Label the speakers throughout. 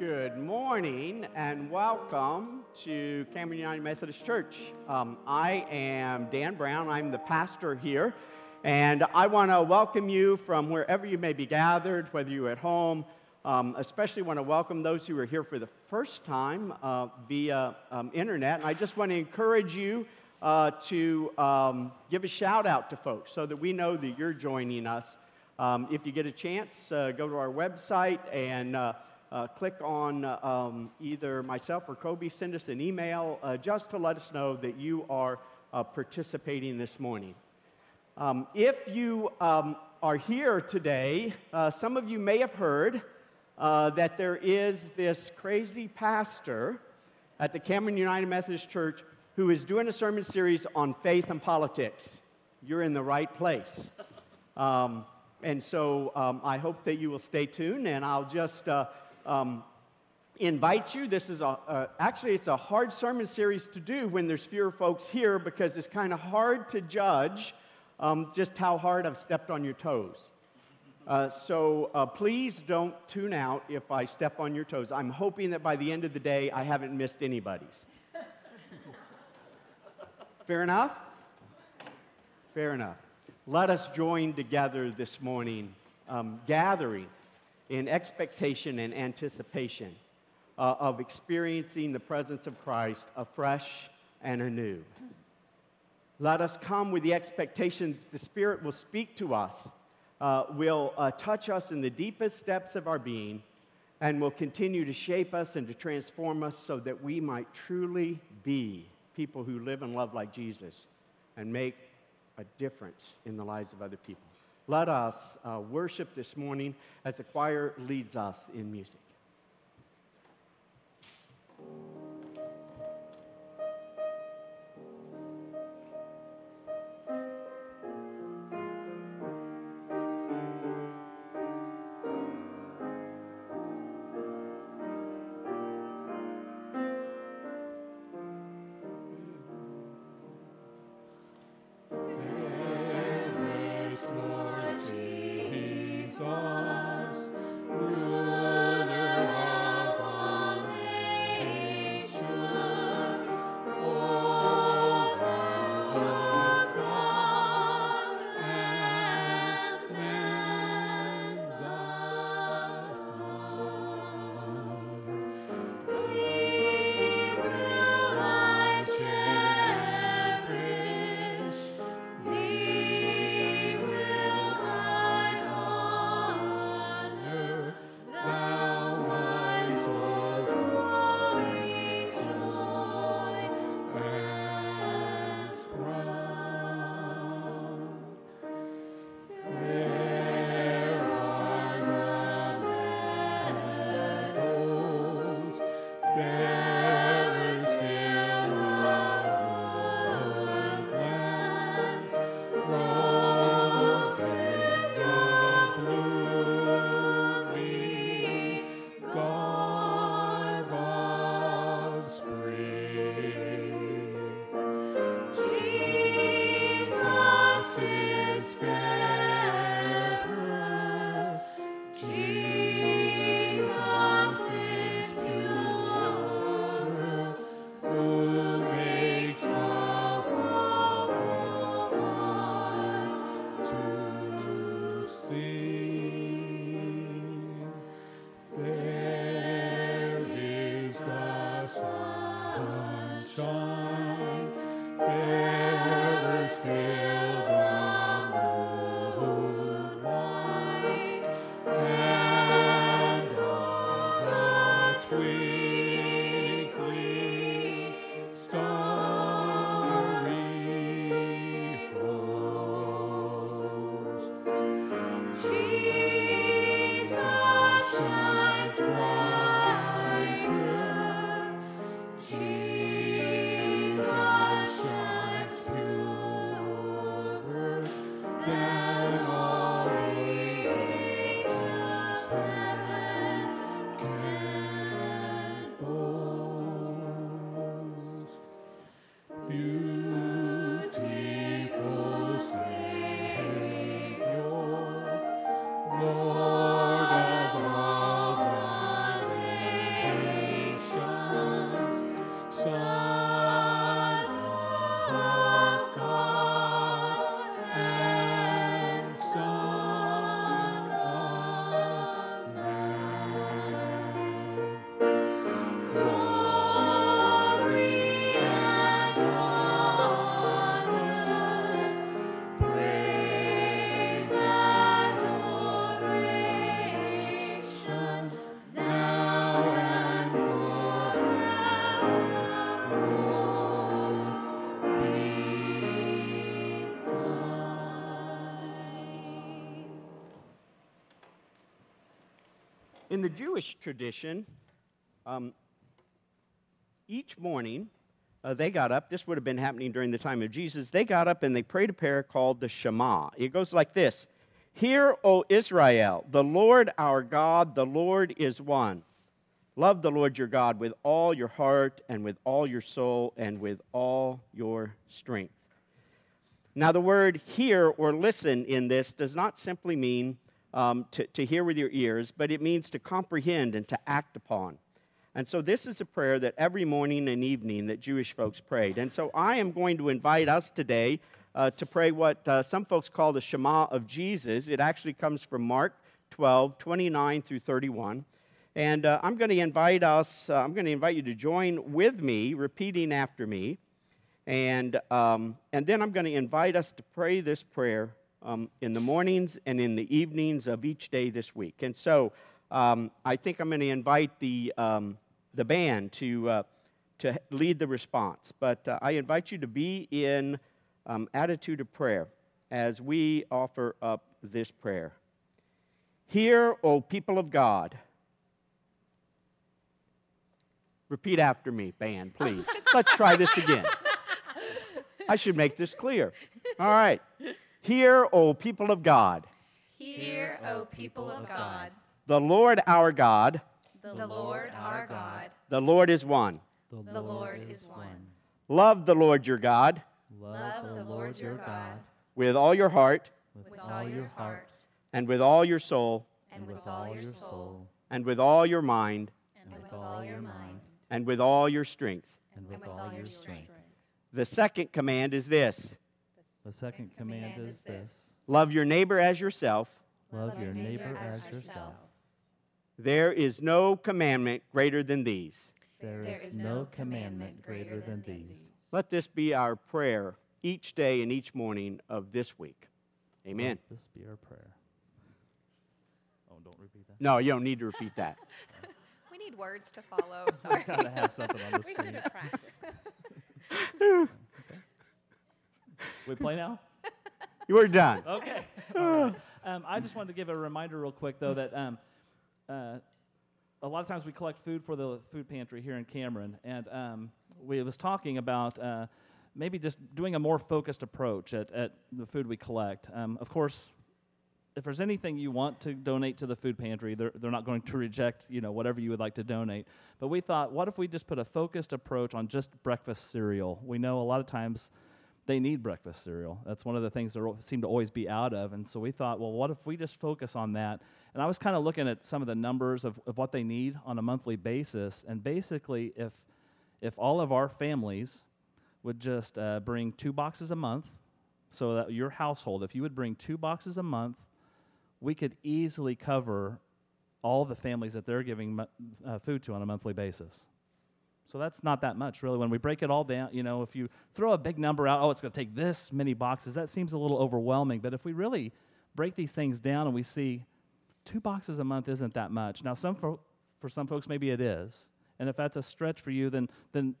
Speaker 1: Good morning and welcome to Cameron United Methodist Church. Um, I am Dan Brown, I'm the pastor here, and I want to welcome you from wherever you may be gathered, whether you're at home. Um, especially want to welcome those who are here for the first time uh, via um, internet. And I just want to encourage you uh, to um, give a shout out to folks so that we know that you're joining us. Um, if you get a chance, uh, go to our website and uh, click on uh, um, either myself or Kobe, send us an email uh, just to let us know that you are uh, participating this morning. Um, if you um, are here today, uh, some of you may have heard uh, that there is this crazy pastor at the Cameron United Methodist Church who is doing a sermon series on faith and politics. You're in the right place. Um, and so um, I hope that you will stay tuned, and I'll just um, invite you. This is a, actually, it's a hard sermon series to do when there's fewer folks here because it's kind of hard to judge um, just how hard I've stepped on your toes. Uh, so uh, please don't tune out if I step on your toes. I'm hoping that by the end of the day, I haven't missed anybody's. Fair enough? Fair enough. Let us join together this morning, um, gathering in expectation and anticipation uh, of experiencing the presence of Christ afresh and anew. Let us come with the expectation that the Spirit will speak to us, uh, will uh, touch us in the deepest depths of our being, and will continue to shape us and to transform us so that we might truly be people who live and love like Jesus and make a difference in the lives of other people. Let us uh, worship this morning as the choir leads us in music. yeah.
Speaker 2: In the Jewish tradition, um, each morning uh, they got up. This would have been happening during the time of Jesus. They got up and they prayed a prayer called the Shema. It goes like this Hear, O Israel, the Lord our God, the Lord is one. Love the Lord your God with all your heart and with all your soul and with all your strength. Now, the word hear or listen in this does not simply mean um, to, to hear with your ears, but it means to comprehend and to act upon. And so, this is a prayer that every morning and evening that Jewish folks prayed. And so, I am going to invite us today uh, to pray what uh, some folks call the Shema of Jesus. It actually comes from Mark 12, 29 through 31. And uh, I'm going to invite us, uh, I'm going to invite you to join with me, repeating after me. And, um, and then I'm going to invite us to pray this prayer um, in the mornings and in the evenings of each day this week. And so um, I think I'm going to invite the, um, the band to, uh, to lead the response. But uh, I invite you to be in um, attitude of prayer as we offer up this prayer. Hear, O people of God. Repeat after me, band, please. Let's try this again. I should make this clear. All right. Hear, O people of God.
Speaker 3: Hear, O people of God.
Speaker 2: The Lord our God.
Speaker 3: The Lord our God.
Speaker 2: The Lord is one.
Speaker 3: The Lord is one.
Speaker 2: Love the Lord your God.
Speaker 3: Love the Lord your God.
Speaker 2: With all your heart.
Speaker 3: With all your heart.
Speaker 2: And with all your soul.
Speaker 3: And with all your soul.
Speaker 2: And with all your mind.
Speaker 3: And with all your mind.
Speaker 2: And with all your strength.
Speaker 4: And with all your strength.
Speaker 2: The second command is this
Speaker 4: The second command is this
Speaker 2: love your neighbor as yourself.
Speaker 4: love your neighbor as yourself.
Speaker 2: There is no commandment greater than these.
Speaker 4: There is no commandment greater than these.
Speaker 2: Let this be our prayer each day and each morning of this week. Amen.
Speaker 4: Let this be our prayer. Oh, don't repeat that.
Speaker 2: No, you don't need to repeat that.
Speaker 5: We need words to follow. Sorry.
Speaker 4: Gotta have something on the
Speaker 3: We should have practiced.
Speaker 4: We play now?
Speaker 2: We're done.
Speaker 4: Okay. Right. Um, I just wanted to give a reminder real quick, though, that um, uh, a lot of times we collect food for the food pantry here in Cameron, and um, we was talking about uh, maybe just doing a more focused approach at, at the food we collect. Um, of course, if there's anything you want to donate to the food pantry, they're, they're not going to reject, you know, whatever you would like to donate. But we thought, what if we just put a focused approach on just breakfast cereal? We know a lot of times they need breakfast cereal. That's one of the things that seem to always be out of. And so we thought, well, what if we just focus on that? And I was kind of looking at some of the numbers of, of what they need on a monthly basis. And basically, if, if all of our families would just uh, bring two boxes a month, so that your household, if you would bring two boxes a month, we could easily cover all the families that they're giving uh, food to on a monthly basis. So that's not that much, really. When we break it all down, you know, if you throw a big number out, oh, it's going to take this many boxes, that seems a little overwhelming. But if we really break these things down and we see two boxes a month isn't that much. Now, some fo- for some folks, maybe it is. And if that's a stretch for you, then, then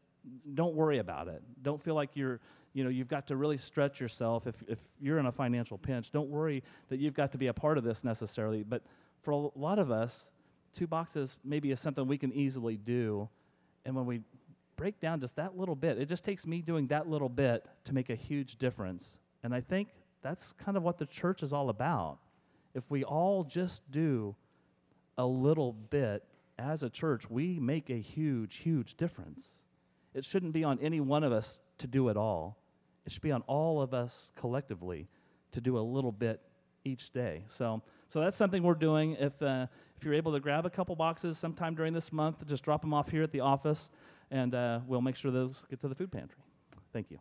Speaker 4: don't worry about it. Don't feel like you're, you know, you've got to really stretch yourself. If, if you're in a financial pinch, don't worry that you've got to be a part of this necessarily. But for a lot of us, two boxes maybe is something we can easily do. And when we break down just that little bit, it just takes me doing that little bit to make a huge difference. And I think that's kind of what the church is all about. If we all just do a little bit as a church, we make a huge, huge difference. It shouldn't be on any one of us to do it all. It should be on all of us collectively to do a little bit each day. So, so that's something we're doing. If, uh, if you're able to grab a couple boxes sometime during this month, just drop them off here at the office, and uh, we'll make sure those get to the food pantry. Thank you.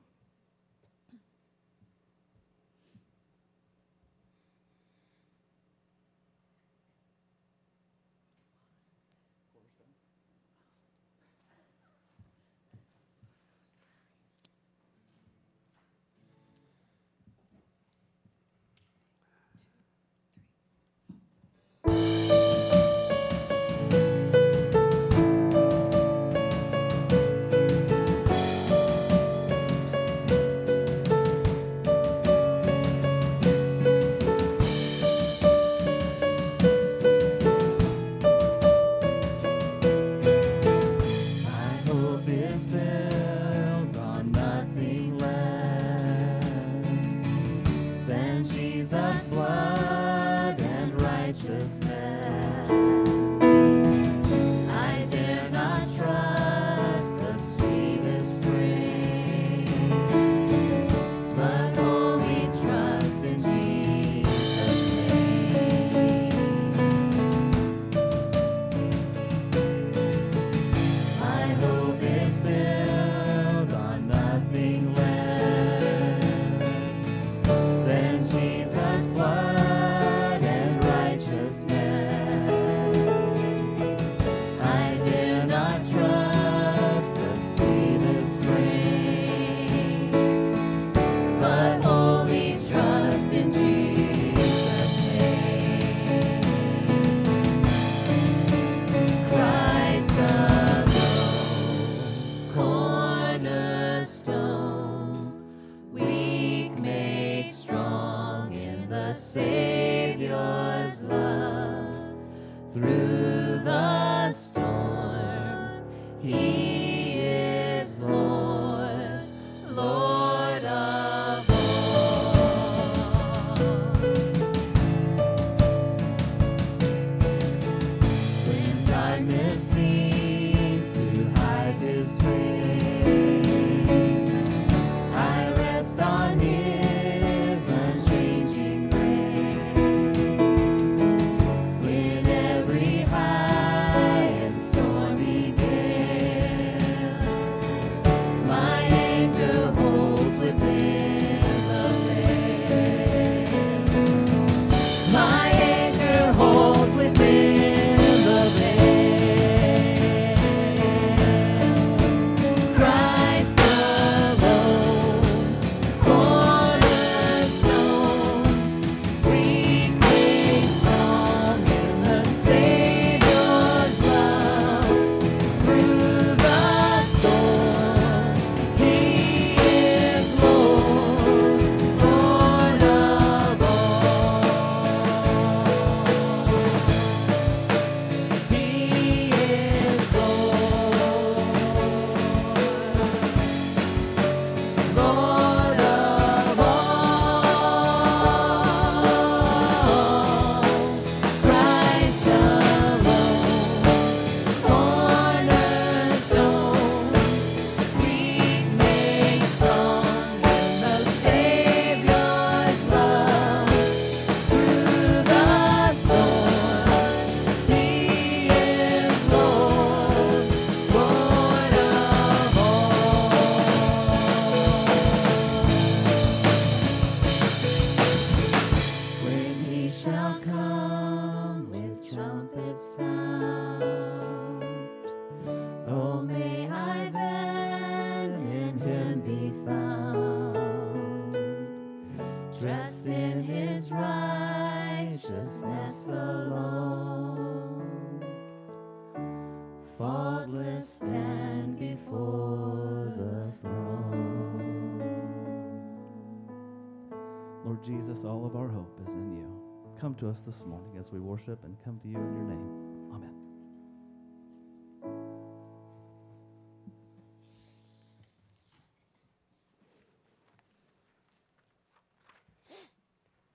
Speaker 3: To
Speaker 4: us this morning as we worship and come to you in your name. Amen.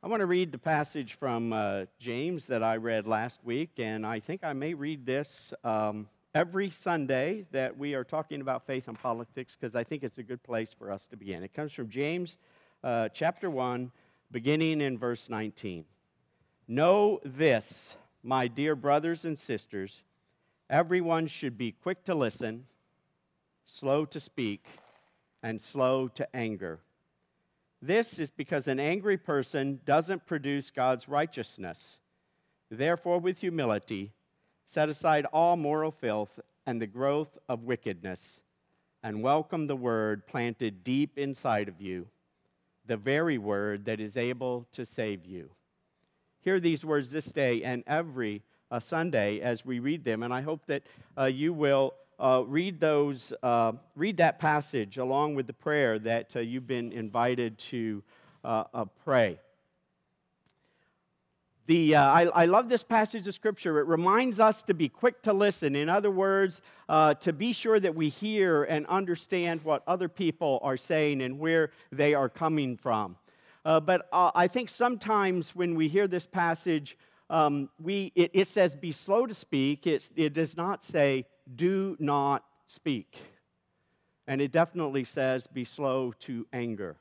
Speaker 2: I want to read the passage from uh, James that I read last week, and I think I may read this um, every Sunday that we are talking about faith and politics because I think it's a good place for us to begin. It comes from James uh, chapter 1, beginning in verse 19. Know this, my dear brothers and sisters, everyone should be quick to listen, slow to speak, and slow to anger. This is because an angry person doesn't produce God's righteousness. Therefore, with humility, set aside all moral filth and the growth of wickedness, and welcome the word planted deep inside of you, the very word that is able to save you. Hear these words this day and every uh, Sunday as we read them, and I hope that uh, you will uh, read those, uh, read that passage along with the prayer that uh, you've been invited to uh, pray. The, I, I love this passage of Scripture. It reminds us to be quick to listen. In other words, to be sure that we hear and understand what other people are saying and where they are coming from. Uh, but uh, I think sometimes when we hear this passage, um, we, it, it, says, be slow to speak. It, it does not say, do not speak. And it definitely says, be slow to anger.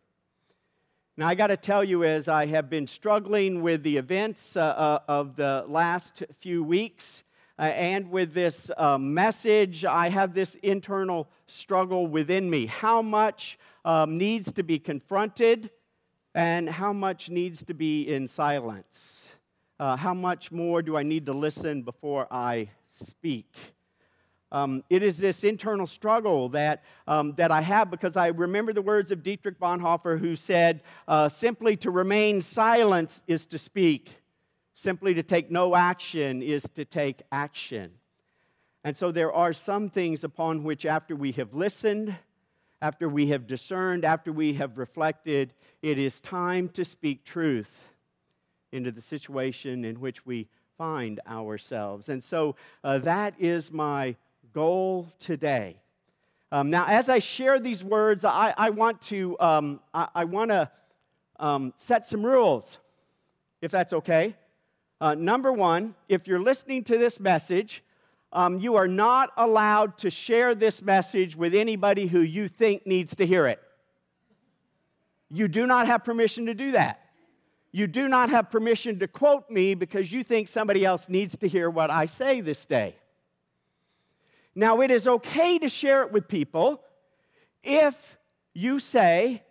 Speaker 2: Now, I got to tell you, as I have been struggling with the events uh, uh, of the last few weeks uh, and with this uh, message, I have this internal struggle within me. How much um, needs to be confronted and how much needs to be in silence? Uh, how much more do I need to listen before I speak? Um, it is this internal struggle that, um, that I have because I remember the words of Dietrich Bonhoeffer, who said, uh, simply to remain silent is to speak, simply to take no action is to take action. And so there are some things upon which, after we have listened, after we have discerned, after we have reflected, it is time to speak truth into the situation in which we find ourselves. And so uh, that is my goal today. Um, now, as I share these words, I, I want to um, I, I want to um, set some rules, if that's okay. Uh, number one, if you're listening to this message, um, you are not allowed to share this message with anybody who you think needs to hear it. You do not have permission to do that. You do not have permission to quote me because you think somebody else needs to hear what I say this day. Now, it is okay to share it with people if you say,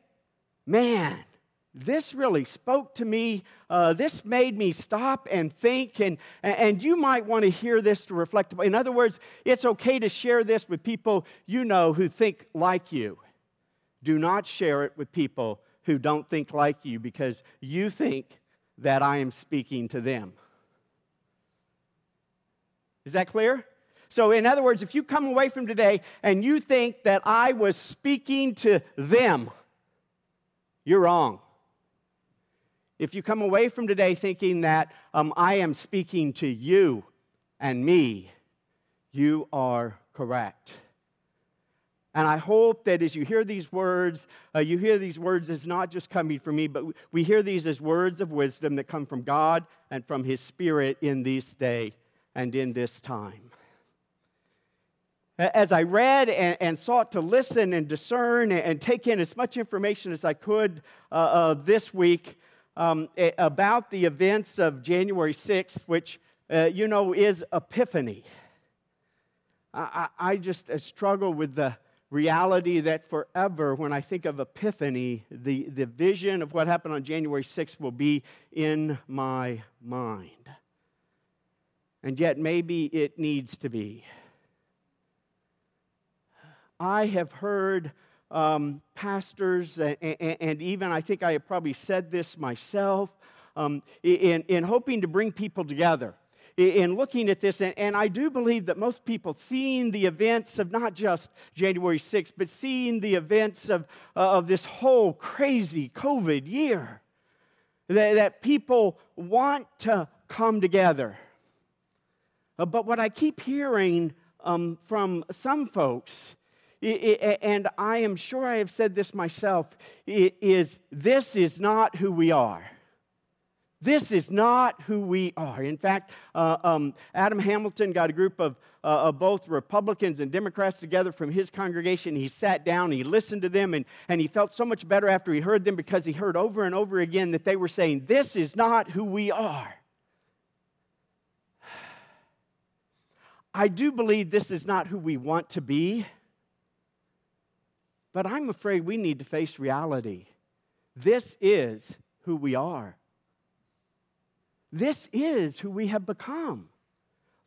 Speaker 2: Man, this really spoke to me. Uh, this made me stop and think, and, and you might want to hear this to reflect. In other words, it's okay to share this with people you know who think like you. Do not share it with people who don't think like you because you think that I am speaking to them. Is that clear? So, in other words, if you come away from today and you think that I was speaking to them, you're wrong. If you come away from today thinking that um, I am speaking to you and me, you are correct. And I hope that as you hear these words, uh, you hear these words as not just coming from me, but we hear these as words of wisdom that come from God and from His Spirit in this day and in this time. As I read and, and sought to listen and discern and, take in as much information as I could uh, uh, this week um, about the events of January 6th, which, uh, you know, is Epiphany, I, I just uh, struggle with the reality that forever, when I think of Epiphany, the, the vision of what happened on January 6th will be in my mind. And yet, maybe it needs to be. I have heard um, pastors, and, and, even I think I have probably said this myself, um, in, in hoping to bring people together in looking at this, and, I do believe that most people seeing the events of not just January 6th, but seeing the events of, uh, of this whole crazy COVID year, that, that people want to come together. Uh, but what I keep hearing um, from some folks, and I am sure I have said this myself, is this is not who we are. This is not who we are. In fact, uh, um, Adam Hamilton got a group of, uh, of, both Republicans and Democrats together from his congregation. He sat down, he listened to them, and, and he felt so much better after he heard them because he heard over and over again that they were saying, This is not who we are. I do believe this is not who we want to be, but I'm afraid we need to face reality. This is who we are. This is who we have become.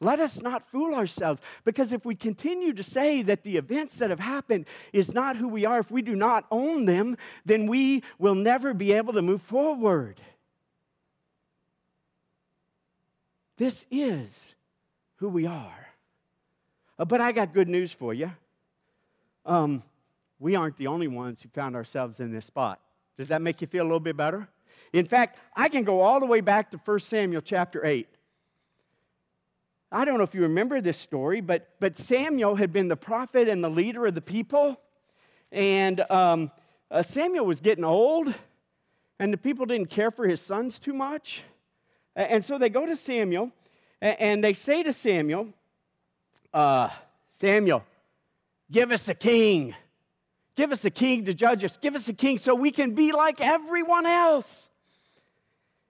Speaker 2: Let us not fool ourselves because if we continue to say that the events that have happened is not who we are, if we do not own them, then we will never be able to move forward. This is who we are. Uh, but I got good news for you. Um, we aren't the only ones who found ourselves in this spot. Does that make you feel a little bit better? In fact, I can go all the way back to 1 Samuel chapter 8. I don't know if you remember this story, but, but Samuel had been the prophet and the leader of the people. And um, uh, Samuel was getting old, and the people didn't care for his sons too much. And so they go to Samuel, and they say to Samuel, uh, Samuel, give us a king. Give us a king to judge us. Give us a king so we can be like everyone else.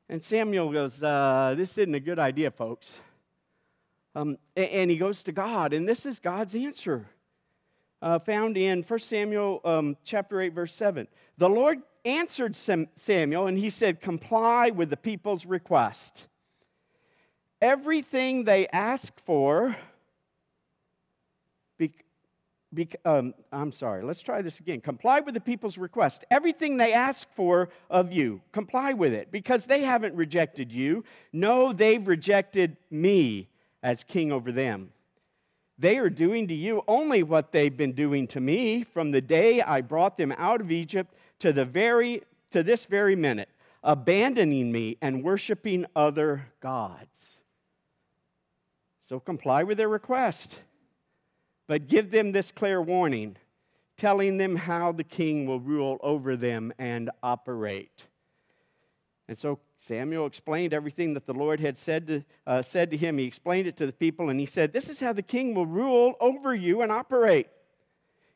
Speaker 2: And Samuel goes, uh, This isn't a good idea, folks. Um, and he goes to God, and this is God's answer. Uh, found in 1 Samuel um, chapter 8, verse 7. The Lord answered Samuel, and he said, Comply with the people's request. Everything they ask for, um, I'm sorry, let's try this again. Comply with the people's request. Everything they ask for of you, comply with it because they haven't rejected you. No, they've rejected me as king over them. They are doing to you only what they've been doing to me from the day I brought them out of Egypt to the very to this very minute, abandoning me and worshiping other gods. So comply with their request. But give them this clear warning, telling them how the king will rule over them and operate. And so Samuel explained everything that the Lord had said to, uh, said to him. He explained it to the people, and he said, This is how the king will rule over you and operate.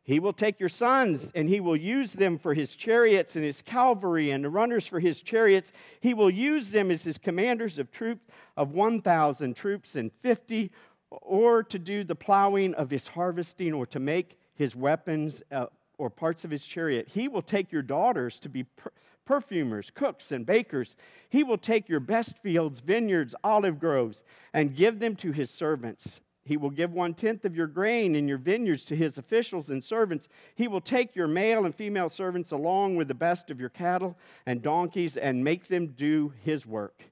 Speaker 2: He will take your sons, and he will use them for his chariots and his cavalry, and the runners for his chariots. He will use them as his commanders of troops of 1,000 troops and 50, or to do the plowing of his harvesting, or to make his weapons uh, or parts of his chariot. He will take your daughters to be per- perfumers, cooks, and bakers. He will take your best fields, vineyards, olive groves, and give them to his servants. He will give one tenth of your grain and your vineyards to his officials and servants. He will take your male and female servants along with the best of your cattle and donkeys and make them do his work.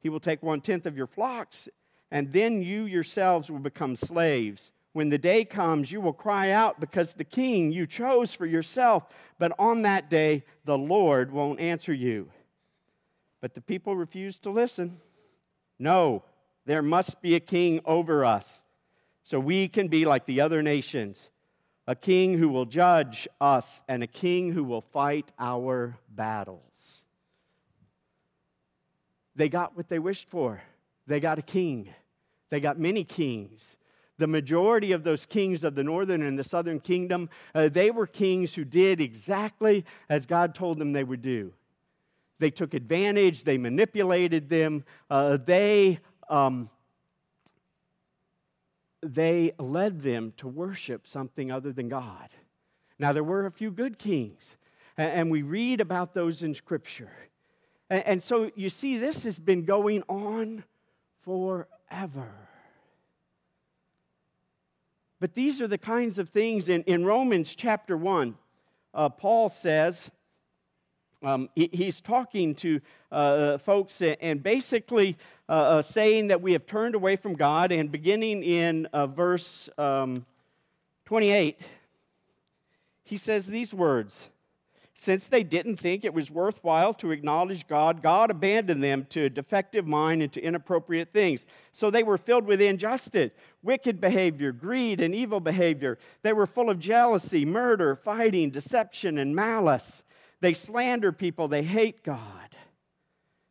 Speaker 2: He will take one tenth of your flocks, and then you yourselves will become slaves. When the day comes, you will cry out because the king you chose for yourself, but on that day, the Lord won't answer you. But the people refused to listen. No, there must be a king over us, so we can be like the other nations a king who will judge us and a king who will fight our battles. They got what they wished for. They got a king. They got many kings. The majority of those kings of the northern and the southern kingdom, uh, they were kings who did exactly as God told them they would do. They took advantage, they manipulated them, uh, they, um, they led them to worship something other than God. Now, there were a few good kings, and, we read about those in Scripture. And so you see, this has been going on forever. But these are the kinds of things in, in Romans chapter 1. Uh, Paul says, um, he, he's talking to uh, folks and basically uh, uh, saying that we have turned away from God. And beginning in uh, verse um, 28, he says these words since they didn't think it was worthwhile to acknowledge God, God abandoned them to a defective mind and to inappropriate things. So they were filled with injustice, wicked behavior, greed, and evil behavior. They were full of jealousy, murder, fighting, deception, and malice. They slander people, they hate God.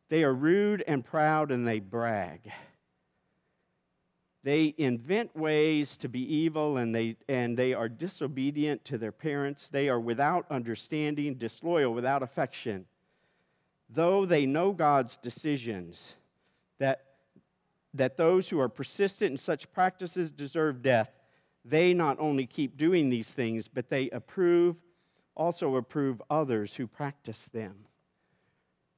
Speaker 2: They are rude and proud, and they brag. They invent ways to be evil and they, and they are disobedient to their parents. They are without understanding, disloyal, without affection. Though they know God's decisions, that, that those who are persistent in such practices deserve death, they not only keep doing these things, but they approve, also approve others who practice them.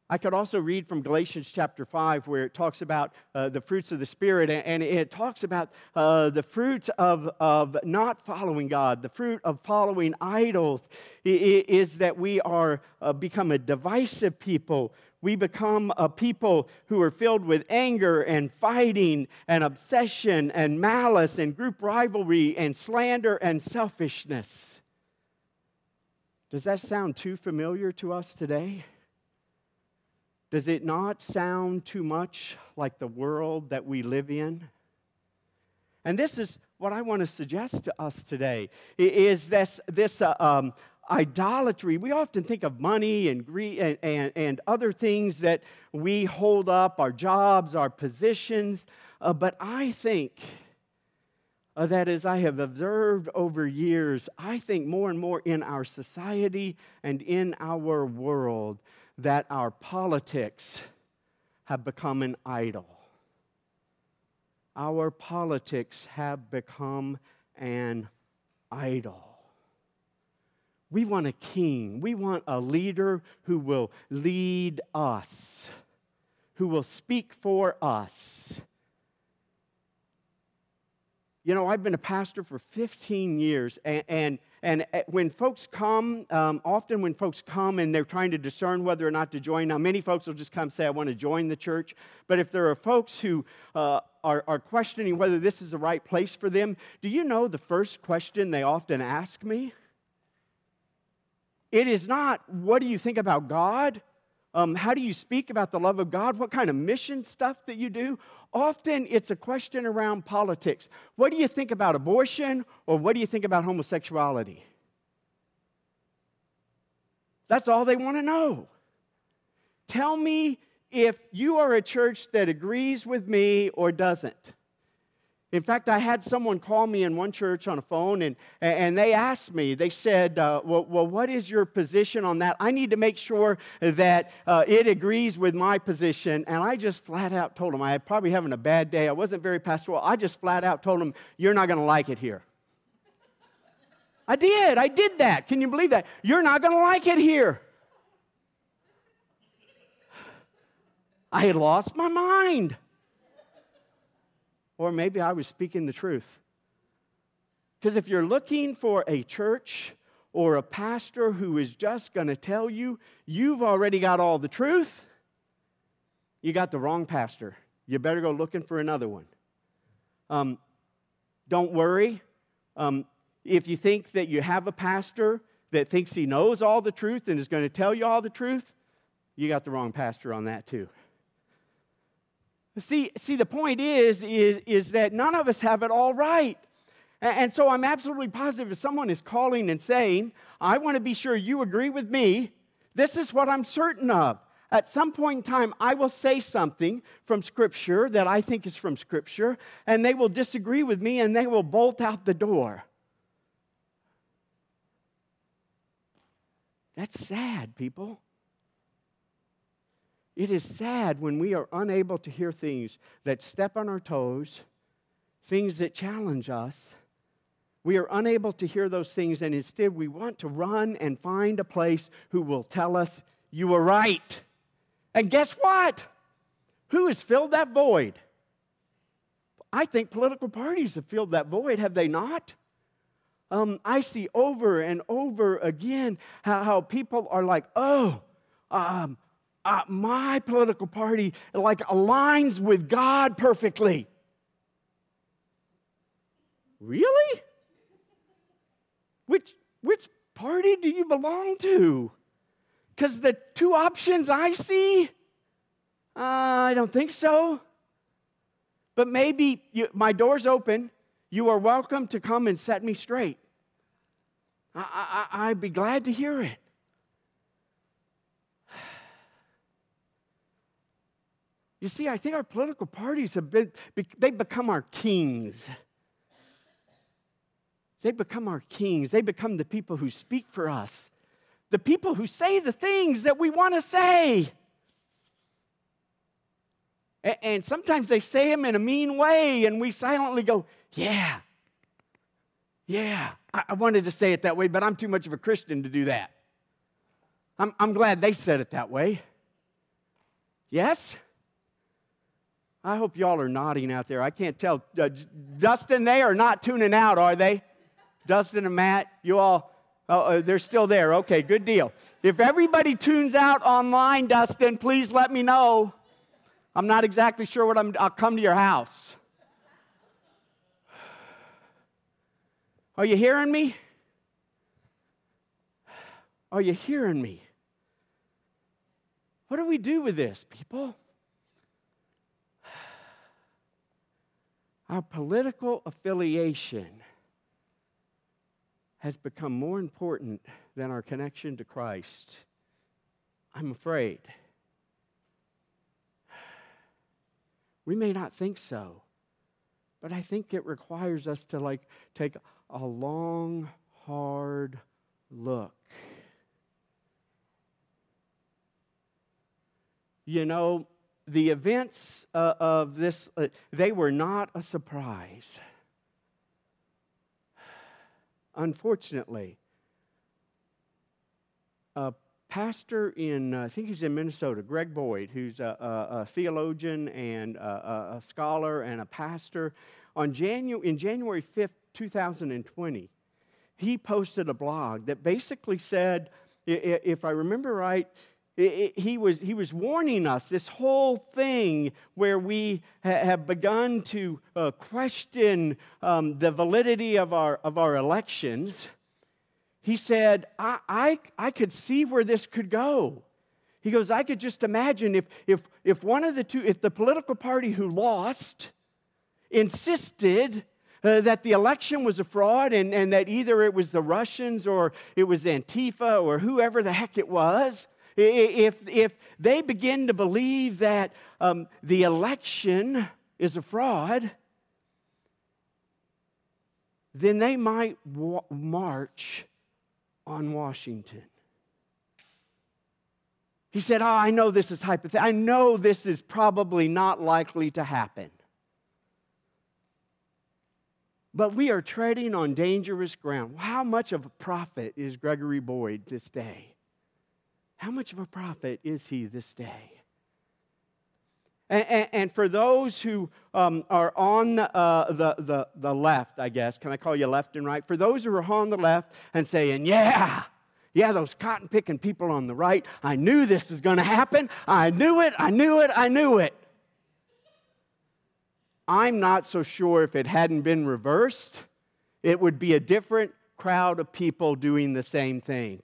Speaker 2: I could also read from Galatians chapter 5, where it talks about uh, the fruits of the Spirit, and it talks about uh, the fruits of, of not following God, the fruit of following idols, is that we are uh, become a divisive people. We become a people who are filled with anger and fighting and obsession and malice and group rivalry and slander and selfishness. Does that sound too familiar to us today? Does it not sound too much like the world that we live in? And this is what I want to suggest to us today is this, this uh, um, idolatry. We often think of money and, greed and, and, and, other things that we hold up, our jobs, our positions. Uh, but I think uh, that as I have observed over years, I think more and more in our society and in our world that our politics have become an idol. Our politics have become an idol. We want a king. We want a leader who will lead us, who will speak for us. You know, I've been a pastor for 15 years, and, and and eh, when folks come, um, often when folks come and they're trying to discern whether or not to join, now many folks will just come say, I want to join the church. But if there are folks who uh, are, are questioning whether this is the right place for them, do you know the first question they often ask me? It is not, What do you think about God? Um, how do you speak about the love of God? What kind of mission stuff that you do? Often it's a question around politics. What do you think about abortion or what do you think about homosexuality? That's all they want to know. Tell me if you are a church that agrees with me or doesn't. In fact, I had someone call me in one church on a phone and, and they asked me, they said, uh, well, well, what is your position on that? I need to make sure that uh, it agrees with my position. And I just flat out told them, I had probably having a bad day. I wasn't very pastoral. I just flat out told them, you're not going to like it here. I did. I did that. Can you believe that? You're not going to like it here. I had lost my mind. Or maybe I was speaking the truth. Because if you're looking for a church or a pastor who is just going to tell you you've already got all the truth, you got the wrong pastor. You better go looking for another one. Um, don't worry. Um, if you think that you have a pastor that thinks he knows all the truth and is going to tell you all the truth, you got the wrong pastor on that too. See, see the point is, is, is that none of us have it all right. And so I'm absolutely positive if someone is calling and saying, I want to be sure you agree with me, this is what I'm certain of. At some point in time, I will say something from Scripture that I think is from Scripture, and they will disagree with me and they will bolt out the door. That's sad, people. It is sad when we are unable to hear things that step on our toes, things that challenge us. We are unable to hear those things, and instead we want to run and find a place who will tell us, You were right. And guess what? Who has filled that void? I think political parties have filled that void, have they not? Um, I see over and over again how, how people are like, oh, um, uh, my political party like aligns with God perfectly. Really? Which, which party do you belong to? Because the two options I see, uh, I don't think so. But maybe you, my door's open. You are welcome to come and set me straight. I, I, I'd be glad to hear it. You see, I think our political parties have been, they've become our kings. They become our kings. They become the people who speak for us, the people who say the things that we want to say. And sometimes they say them in a mean way, and we silently go, Yeah, yeah. I wanted to say it that way, but I'm too much of a Christian to do that. I'm, I'm glad they said it that way. Yes? I hope y'all are nodding out there. I can't tell. Uh, Dustin, they are not tuning out, are they? Dustin and Matt, you all, oh, uh, they're still there. Okay, good deal. If everybody tunes out online, Dustin, please let me know. I'm not exactly sure what I'm, I'll come to your house. Are you hearing me? Are you hearing me? What do we do with this, people? Our political affiliation has become more important than our connection to Christ. I'm afraid. We may not think so, but I think it requires us to like take a long, hard look. You know, the events uh, of this, uh, they were not a surprise. Unfortunately, a pastor in, uh, I think he's in Minnesota, Greg Boyd, who's a, a, a theologian and a, a, scholar and a pastor, on Janu- in January 5th, 2020, he posted a blog that basically said, if I remember right, he, was, he was warning us this whole thing where we ha- have begun to uh, question um, the validity of our, of our elections. He said, I, I, I could see where this could go. He goes, I could just imagine if, if, if one of the two, if the political party who lost insisted uh, that the election was a fraud and, and that either it was the Russians or it was Antifa or whoever the heck it was, If, if they begin to believe that um, the election is a fraud, then they might wa- march on Washington. He said, Oh, I know this is hypothetical. I know this is probably not likely to happen. But we are treading on dangerous ground. How much of a prophet is Gregory Boyd this day? How much of a prophet is he this day? And, and, and for those who um, are on the, uh, the, the, the left, I guess, can I call you left and right? For those who are on the left and saying, yeah, yeah, those cotton picking people on the right, I knew this was going to happen. I knew it, I knew it, I knew it. I'm not so sure if it hadn't been reversed, it would be a different crowd of people doing the same thing.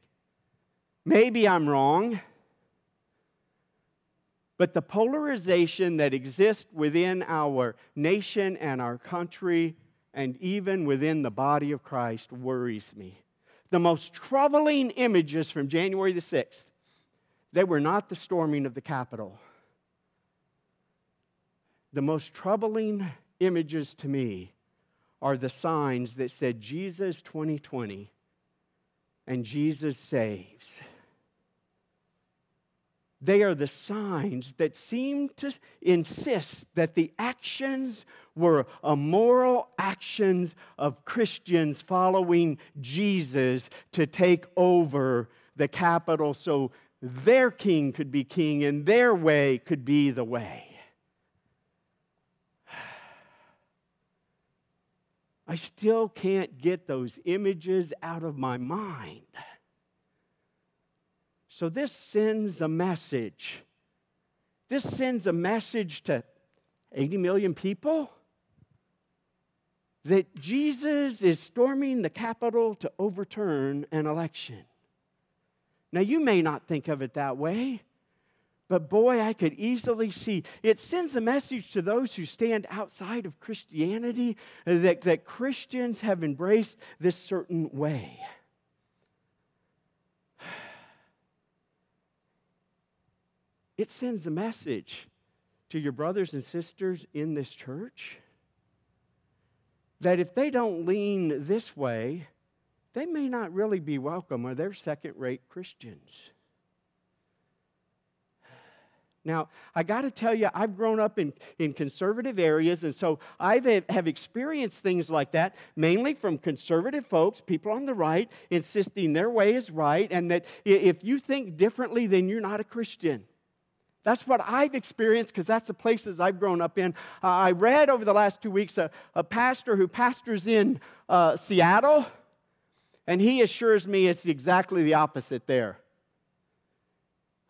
Speaker 2: Maybe I'm wrong, but the polarization that exists within our nation and our country, and even within the body of Christ, worries me. The most troubling images from January the 6th, they were not the storming of the Capitol the most troubling images to me are the signs that said Jesus 2020 and Jesus saves. They are the signs that seem to insist that the actions were immoral actions of Christians following Jesus to take over the capital so their king could be king and their way could be the way. I still can't get those images out of my mind. So, this sends a message. This sends a message to 80 million people that Jesus is storming the Capitol to overturn an election. Now, you may not think of it that way, but boy, I could easily see it sends a message to those who stand outside of Christianity that, that Christians have embraced this certain way. It sends a message to your brothers and sisters in this church that if they don't lean this way, they may not really be welcome or they're second rate Christians. Now, I got to tell you, I've grown up in, in conservative areas, and so I have experienced things like that, mainly from conservative folks, people on the right, insisting their way is right, and that if you think differently, then you're not a Christian. That's what I've experienced because that's the places I've grown up in. Uh, I read over the last two weeks a, a pastor who pastors in uh, Seattle, and he assures me it's exactly the opposite there.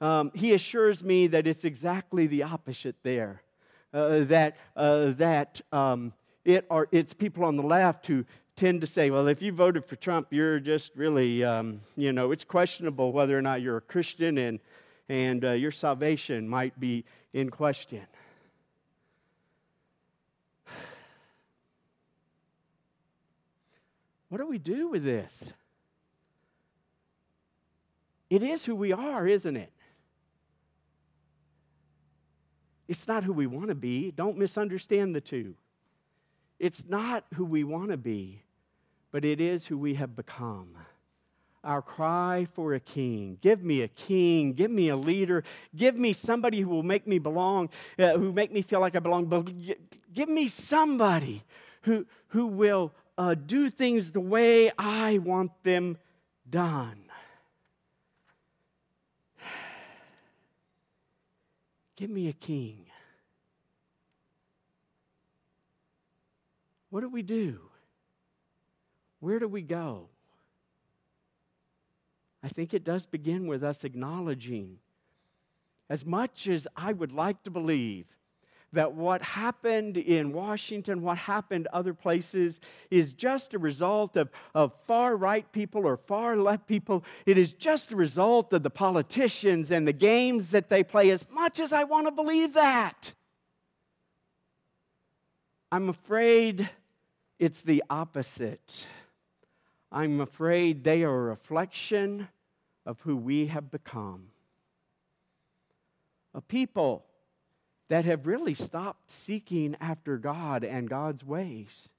Speaker 2: Um, he assures me that it's exactly the opposite there. Uh, that uh, that um, it are, it's people on the left who tend to say, well, if you voted for Trump, you're just really, um, you know, it's questionable whether or not you're a Christian and, and uh, your salvation might be in question. What do we do with this? It is who we are, isn't it? It's not who we want to be. Don't misunderstand the two. It's not who we want to be, but it is who we have become. Our cry for a king. Give me a king. Give me a leader. Give me somebody who will make me belong, uh, who make me feel like I belong. Give me somebody who, who will uh, do things the way I want them done. Give me a king. What do we do? Where do we go? I think it does begin with us acknowledging, as much as I would like to believe that what happened in Washington, what happened other places, is just a result of, of far right people or far left people. It is just a result of the politicians and the games that they play, as much as I want to believe that. I'm afraid it's the opposite. I'm afraid they are a reflection of who we have become. a people that have really stopped seeking after God and God's ways.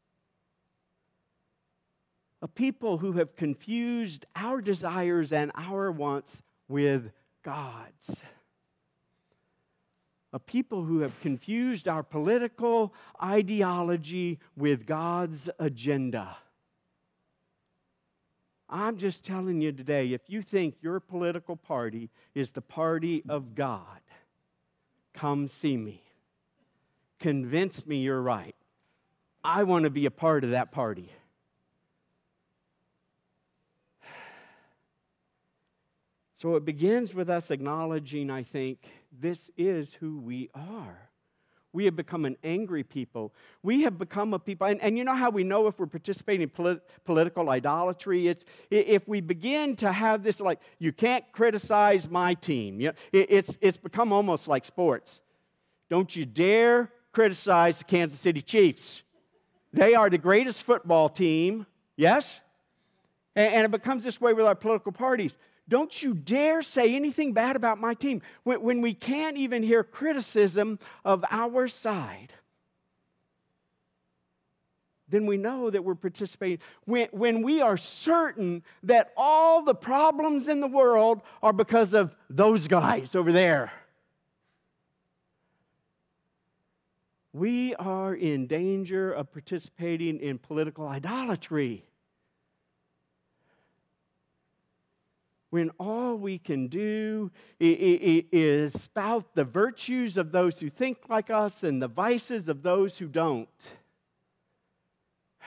Speaker 2: A people who have confused our desires and our wants with God's. A people who have confused our political ideology with God's agenda. I'm just telling you today if you think your political party is the party of God, come see me. Convince me you're right. I want to be a part of that party. So it begins with us acknowledging, I think, this is who we are. We have become an angry people. We have become a people, and, and you know how we know if we're participating in polit- political idolatry? It's if we begin to have this, like, you can't criticize my team. You know, it, it's, it's become almost like sports. Don't you dare criticize the Kansas City Chiefs. They are the greatest football team, yes? And, and it becomes this way with our political parties. Don't you dare say anything bad about my team when, when we can't even hear criticism of our side. Then we know that we're participating. When, when we are certain that all the problems in the world are because of those guys over there. We are in danger of participating in political idolatry. When all we can do is spout the virtues of those who think like us and the vices of those who don't.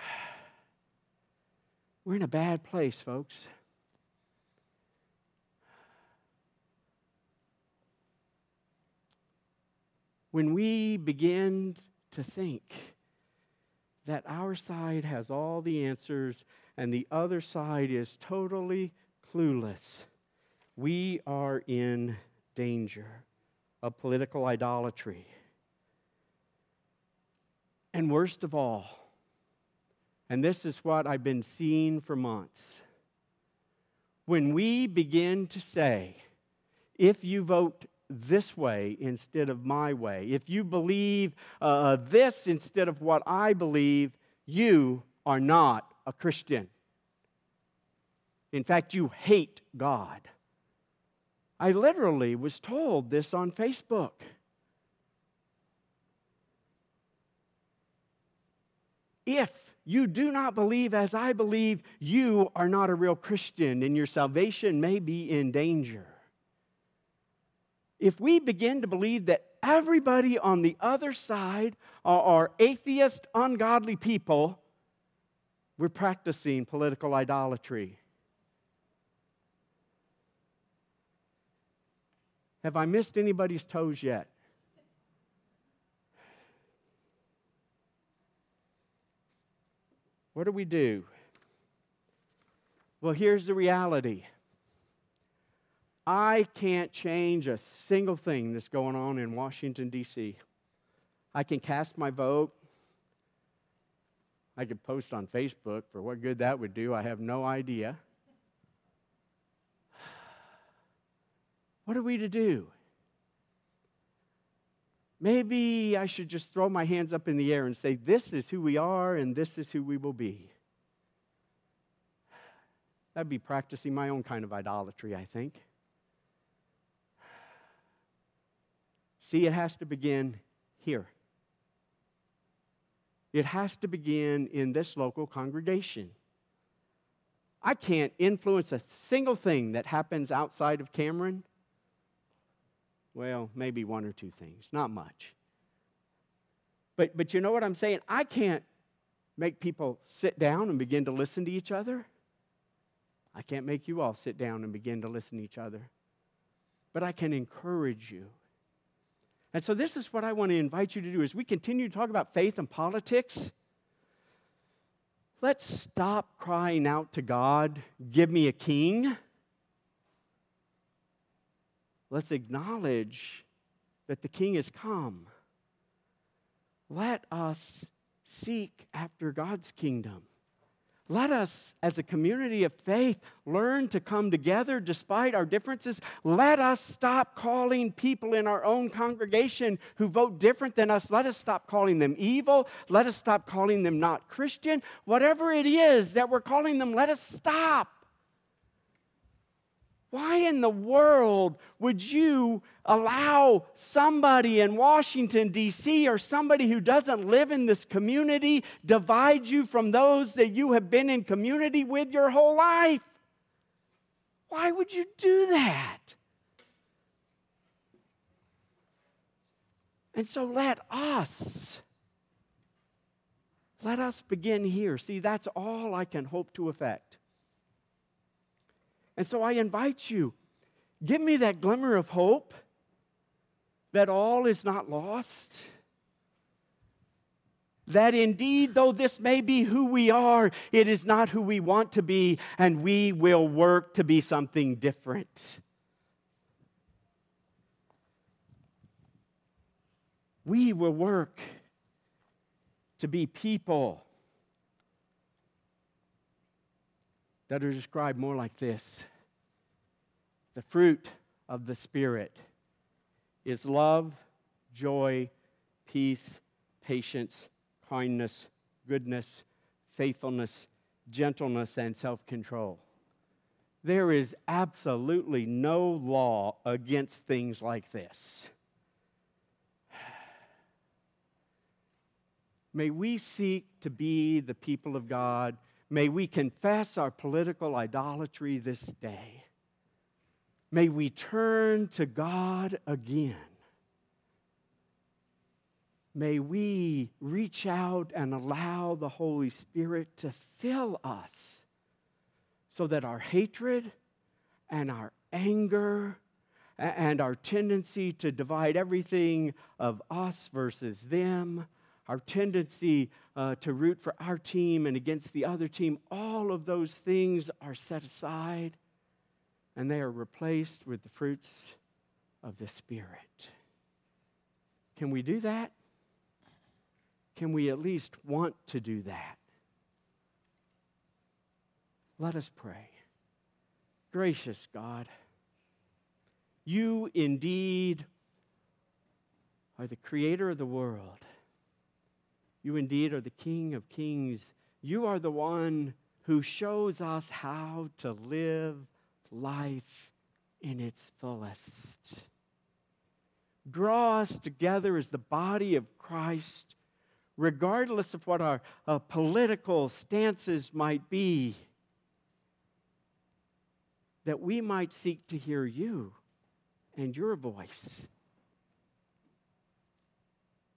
Speaker 2: We're in a bad place, folks. When we begin to think that our side has all the answers and the other side is totally clueless, we are in danger of political idolatry. And worst of all, and this is what I've been seeing for months, when we begin to say, if you vote this way instead of my way, if you believe uh, this instead of what I believe, you are not a Christian. In fact, you hate God. I literally was told this on Facebook. If you do not believe as I believe, you are not a real Christian and your salvation may be in danger. If we begin to believe that everybody on the other side are, atheist, ungodly people, we're practicing political idolatry. Have I missed anybody's toes yet? What do we do? Well, here's the reality I can't change a single thing that's going on in Washington, D.C. I can cast my vote. I could post on Facebook for what good that would do. I have no idea. What are we to do? Maybe I should just throw my hands up in the air and say, This is who we are and this is who we will be. That'd be practicing my own kind of idolatry, I think. See, it has to begin here. It has to begin in this local congregation. I can't influence a single thing that happens outside of Cameron well, maybe one or two things, not much. But, but you know what I'm saying? I can't make people sit down and begin to listen to each other. I can't make you all sit down and begin to listen to each other. But I can encourage you. And so this is what I want to invite you to do as we continue to talk about faith and politics. Let's stop crying out to God, give me a king. Let's acknowledge that the King has come. Let us seek after God's kingdom. Let us, as a community of faith, learn to come together despite our differences. Let us stop calling people in our own congregation who vote different than us, let us stop calling them evil. Let us stop calling them not Christian. Whatever it is that we're calling them, let us stop. Why in the world would you allow somebody in Washington, D.C., or somebody who doesn't live in this community divide you from those that you have been in community with your whole life? Why would you do that? And so let us, let us begin here. See, that's all I can hope to effect. And so I invite you, give me that glimmer of hope that all is not lost. That indeed, though this may be who we are, it is not who we want to be, and we will work to be something different. We will work to be people that are described more like this The fruit of the Spirit is love, joy, peace, patience, kindness, goodness, faithfulness, gentleness, and self control. There is absolutely no law against things like this. May we seek to be the people of God May we confess our political idolatry this day. May we turn to God again. May we reach out and allow the Holy Spirit to fill us so that our hatred and our anger and our tendency to divide everything of us versus them our tendency uh, to root for our team and against the other team, all of those things are set aside and they are replaced with the fruits of the Spirit. Can we do that? Can we at least want to do that? Let us pray. Gracious God, you indeed are the creator of the world. You indeed are the King of kings. You are the one who shows us how to live life in its fullest. Draw us together as the body of Christ, regardless of what our uh, political stances might be, that we might seek to hear you and your voice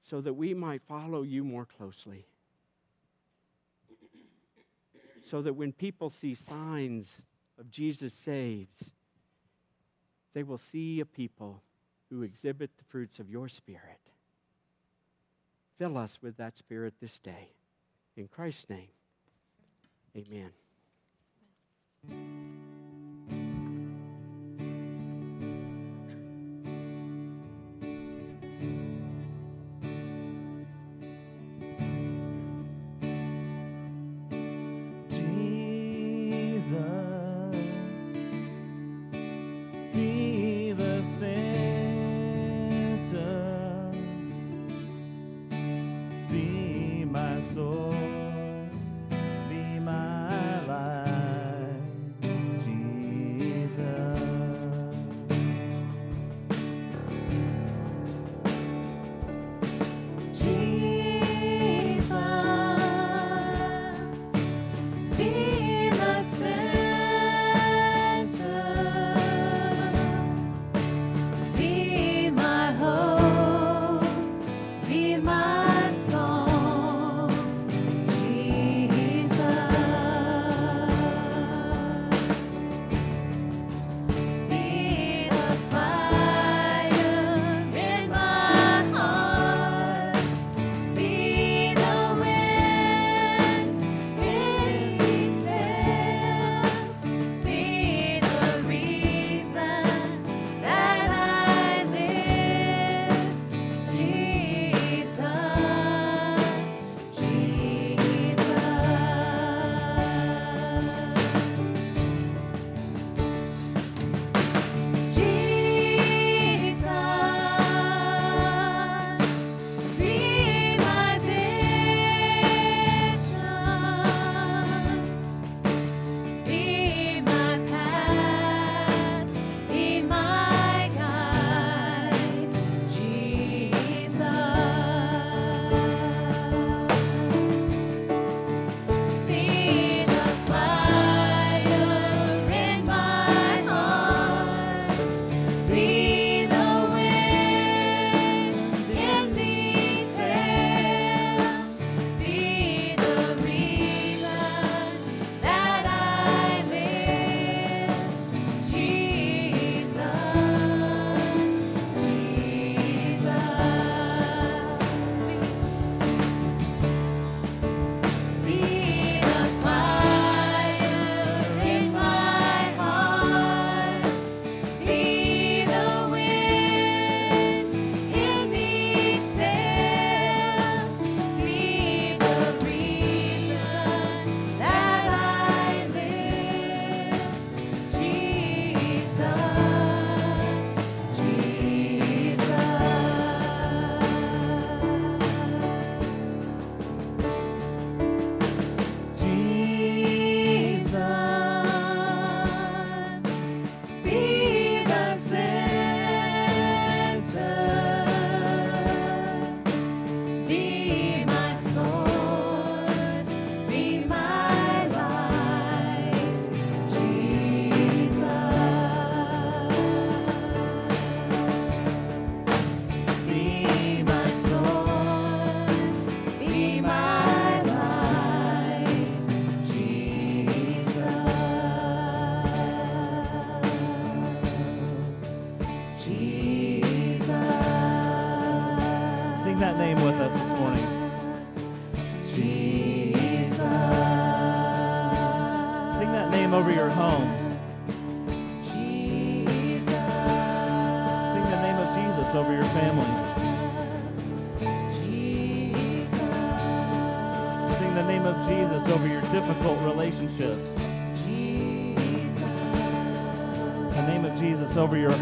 Speaker 2: so that we might follow you more closely. So that when people see signs of Jesus saves, they will see a people who exhibit the fruits of your Spirit. Fill us with that Spirit this day. In Christ's name, amen.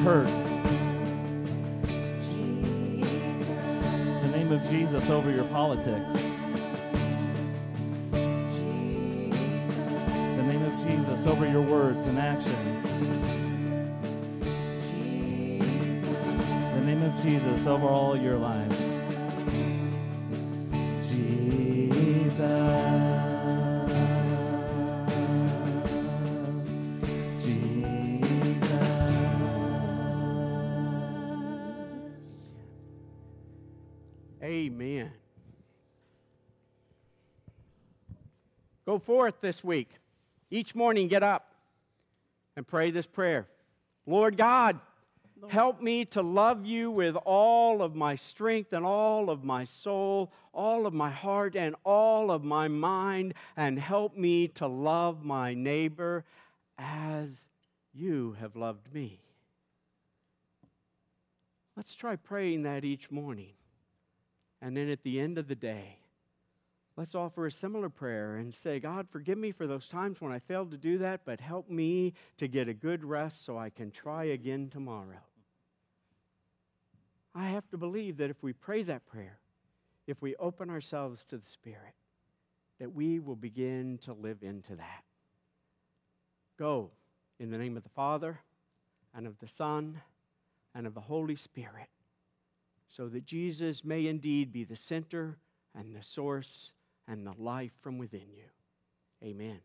Speaker 4: Hurt. The name of Jesus over your politics. The name of Jesus over your words and actions. The name of Jesus over all your life.
Speaker 2: Forth this week. Each morning, get up and pray this prayer Lord God, help me to love you with all of my strength and all of my soul, all of my heart and all of my mind, and help me to love my neighbor as you have loved me. Let's try praying that each morning. And then at the end of the day, let's offer a similar prayer and say, God, forgive me for those times when I failed to do that, but help me to get a good rest so I can try again tomorrow. I have to believe that if we pray that prayer, if we open ourselves to the Spirit, that we will begin to live into that. Go in the name of the Father, and of the Son, and of the Holy Spirit so that Jesus may indeed be the center and the source and the life from within you. Amen.